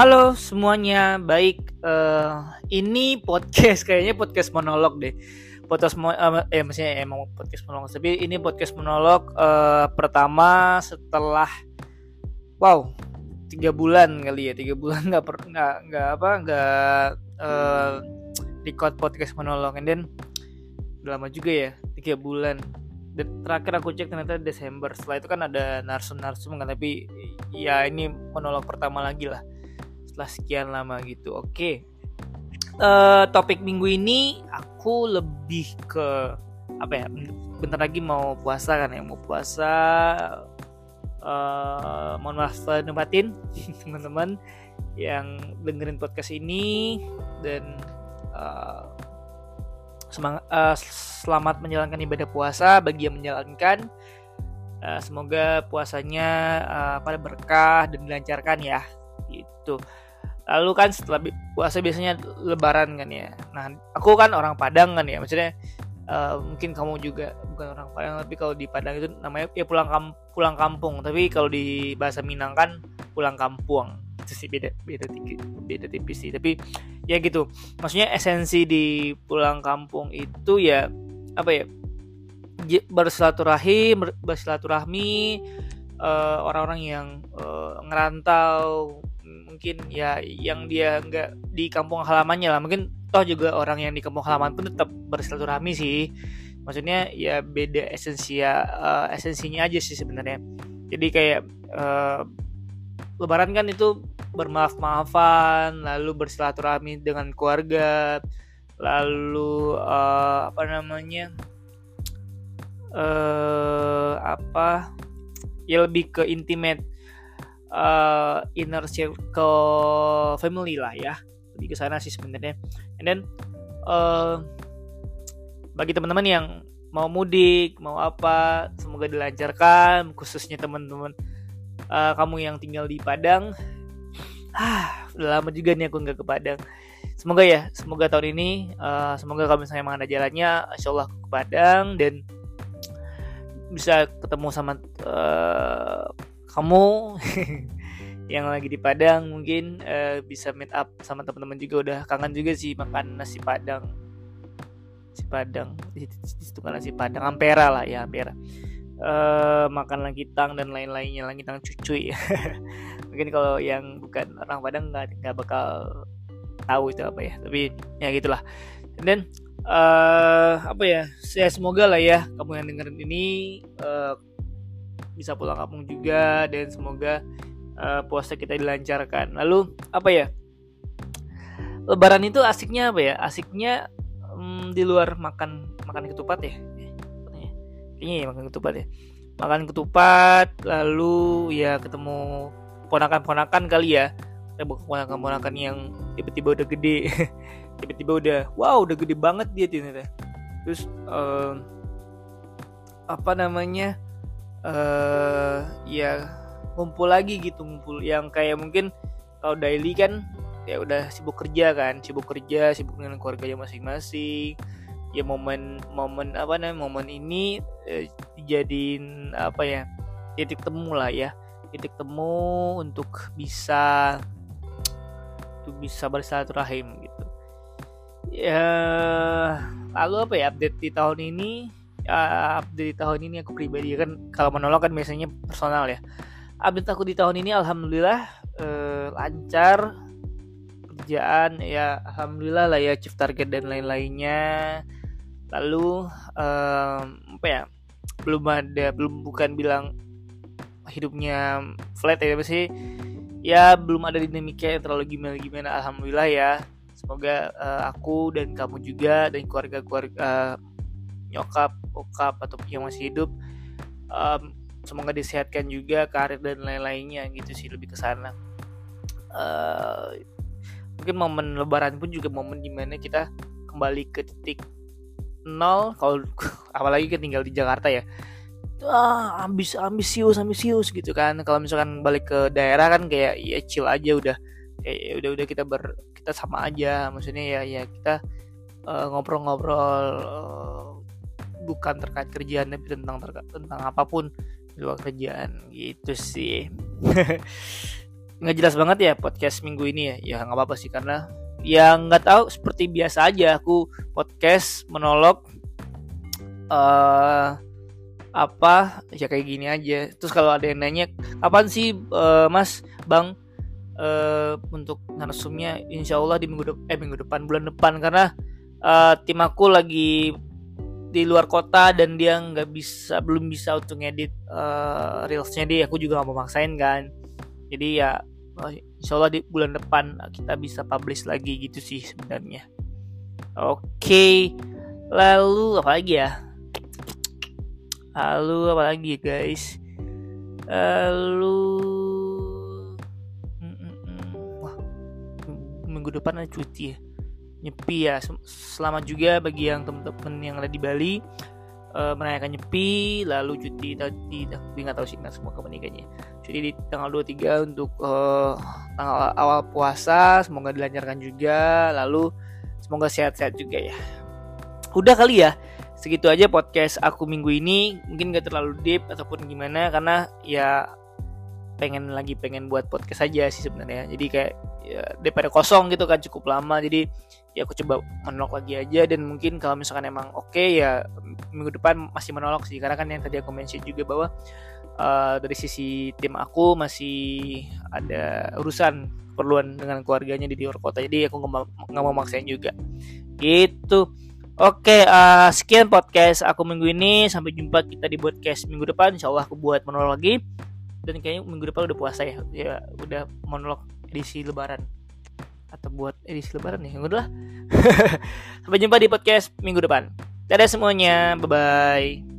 Halo semuanya, baik. Uh, ini podcast kayaknya podcast monolog deh. Podcast mo uh, eh maksudnya emang podcast monolog, tapi ini podcast monolog uh, pertama setelah wow tiga bulan kali ya. Tiga bulan nggak nggak nggak apa nggak uh, record podcast monolog, and then udah lama juga ya tiga bulan. Dan terakhir aku cek ternyata Desember. Setelah itu kan ada narsum-narsum kan tapi ya ini monolog pertama lagi lah setelah sekian lama gitu oke. Okay. uh, eh, topik minggu ini aku lebih ke apa ya bentar lagi mau puasa kan ya mau puasa. Uh, mohon maaf nempatin teman-teman yang dengerin podcast ini. Dan uh, semangat uh, selamat menjalankan ibadah puasa bagi yang menjalankan. Uh, semoga puasanya uh, pada berkah dan dilancarkan ya gitu. Lalu kan setelah puasa biasanya lebaran kan ya. Nah aku kan orang Padang kan ya maksudnya uh, mungkin kamu juga bukan orang Padang tapi kalau di Padang itu namanya ya pulang kamp pulang kampung. Tapi kalau di bahasa Minang kan pulang kampung. Itu sih beda beda tipis beda tipis sih. Tapi ya gitu. Maksudnya esensi di pulang kampung itu ya apa ya bersilaturahim bersilaturahmi uh, orang-orang yang uh, ngerantau mungkin ya yang dia nggak di kampung halamannya lah. Mungkin toh juga orang yang di kampung halaman pun tetap bersilaturahmi sih. Maksudnya ya beda esensia uh, esensinya aja sih sebenarnya. Jadi kayak uh, lebaran kan itu bermaaf-maafan lalu bersilaturahmi dengan keluarga lalu uh, apa namanya uh, apa ya lebih ke intimate uh, inner circle family lah ya. Lebih ke sana sih sebenarnya. And then uh, bagi teman-teman yang mau mudik mau apa semoga dilancarkan khususnya teman-teman uh, kamu yang tinggal di Padang. Ah lama juga nih aku nggak ke Padang. Semoga ya semoga tahun ini uh, semoga kalau misalnya emang ada jalannya insya Allah ke Padang dan bisa ketemu sama uh, kamu yang lagi di Padang mungkin uh, bisa meet up sama teman-teman juga. Udah kangen juga sih makan nasi Padang. Nasi Padang. Di situ kan nasi Padang. Ampera lah ya Ampera. Uh, makan langitang dan lain-lainnya. Langitang cucuy. Mungkin kalau yang bukan orang Padang nggak nggak bakal tahu itu apa ya. Tapi ya gitulah. Dan uh, apa ya? Saya semoga lah ya kamu yang dengerin ini uh, bisa pulang kampung juga dan semoga uh, puasa kita dilancarkan. Lalu apa ya? Lebaran itu asiknya apa ya? Asiknya um, di luar makan makan ketupat ya. Kayaknya ya makan ketupat ya. Makan ketupat lalu ya ketemu ponakan-ponakan kali ya. Kita ponakan-ponakan yang tiba-tiba udah gede. tiba-tiba udah wow udah gede banget dia ternyata. Terus uh, apa namanya? Uh, ya ngumpul lagi gitu ngumpul yang kayak mungkin kalau daily kan ya udah sibuk kerja kan sibuk kerja sibuk dengan keluarganya masing-masing. Ya momen momen apa namanya momen ini eh, dijadiin apa ya titik temu lah ya. Titik temu untuk bisa untuk bisa bersilaturahim gitu. Ya lalu apa ya update di tahun ini uh, update di tahun ini aku pribadi kan kalau menolak kan biasanya personal ya. Update aku di tahun ini alhamdulillah uh, lancar. Kerjaan ya alhamdulillah lah ya chief target dan lain-lainnya. Lalu um, apa ya belum ada belum bukan bilang hidupnya flat ya sih. Ya belum ada dinamika yang terlalu gimana gimana alhamdulillah ya. Semoga uh, aku dan kamu juga dan keluarga keluarga nyokap bokap atau yang masih hidup um, semoga disehatkan juga karir dan lain-lainnya gitu sih lebih ke sana. Uh, mungkin momen lebaran pun juga momen di mana kita kembali ke titik nol kalau apalagi kan tinggal di Jakarta ya. Ah ambis ambisius ambisius gitu kan. Kalau misalkan balik ke daerah kan kayak ya chill aja udah. Ya udah udah kita ber kita sama aja. Maksudnya ya ya kita eh, ngobrol-ngobrol uh, bukan terkait kerjaan tapi tentang terkait, tentang apa pun di luar kerjaan gitu sih. Nggak jelas banget ya podcast minggu ini ya. Ya nggak apa-apa sih karena yang nggak tahu seperti biasa aja aku podcast monolog uh, apa ya kayak gini aja. Terus kalau ada yang nanya kapan sih uh, mas bang? Uh, untuk narsumnya insya Allah di minggu depan eh minggu depan bulan depan karena uh, tim aku lagi di luar kota dan dia nggak bisa belum bisa untuk ngedit uh, reelsnya dia aku juga gak mau maksain kan. Jadi ya oh, insya Allah di bulan depan kita bisa publish lagi gitu sih sebenarnya. Oke okay. lalu apa lagi ya? Lalu apa lagi guys? Lalu wah minggu depan ada cuti ya nyepi ya. Selamat juga bagi yang teman-teman yang ada di Bali uh, merayakan nyepi lalu cuti tadi tapi nggak tahu sih nggak semua cuti di tanggal 23 untuk uh, tanggal awal puasa semoga dilancarkan juga lalu semoga sehat-sehat juga ya. Udah kali ya segitu aja podcast aku minggu ini. Mungkin gak terlalu deep ataupun gimana karena ya pengen lagi pengen buat podcast aja sih sebenarnya. Jadi kayak ya, daripada kosong gitu kan cukup lama. Jadi ya aku coba menolak lagi aja. Dan mungkin kalau misalkan emang oke okay, ya minggu depan masih menolak sih. Karena kan yang tadi aku mention juga bahwa uh, dari sisi tim aku masih ada urusan perluan dengan keluarganya di luar kota. Jadi aku nggak mau maksain juga. Gitu. Oke uh, sekian podcast aku minggu ini. Sampai jumpa kita di podcast minggu depan. Insyaallah aku buat monolog lagi. Dan kayaknya minggu depan udah puasa ya. Ya udah monolog edisi lebaran atau buat edisi lebaran nih udah sampai jumpa di podcast minggu depan. Dadah semuanya bye bye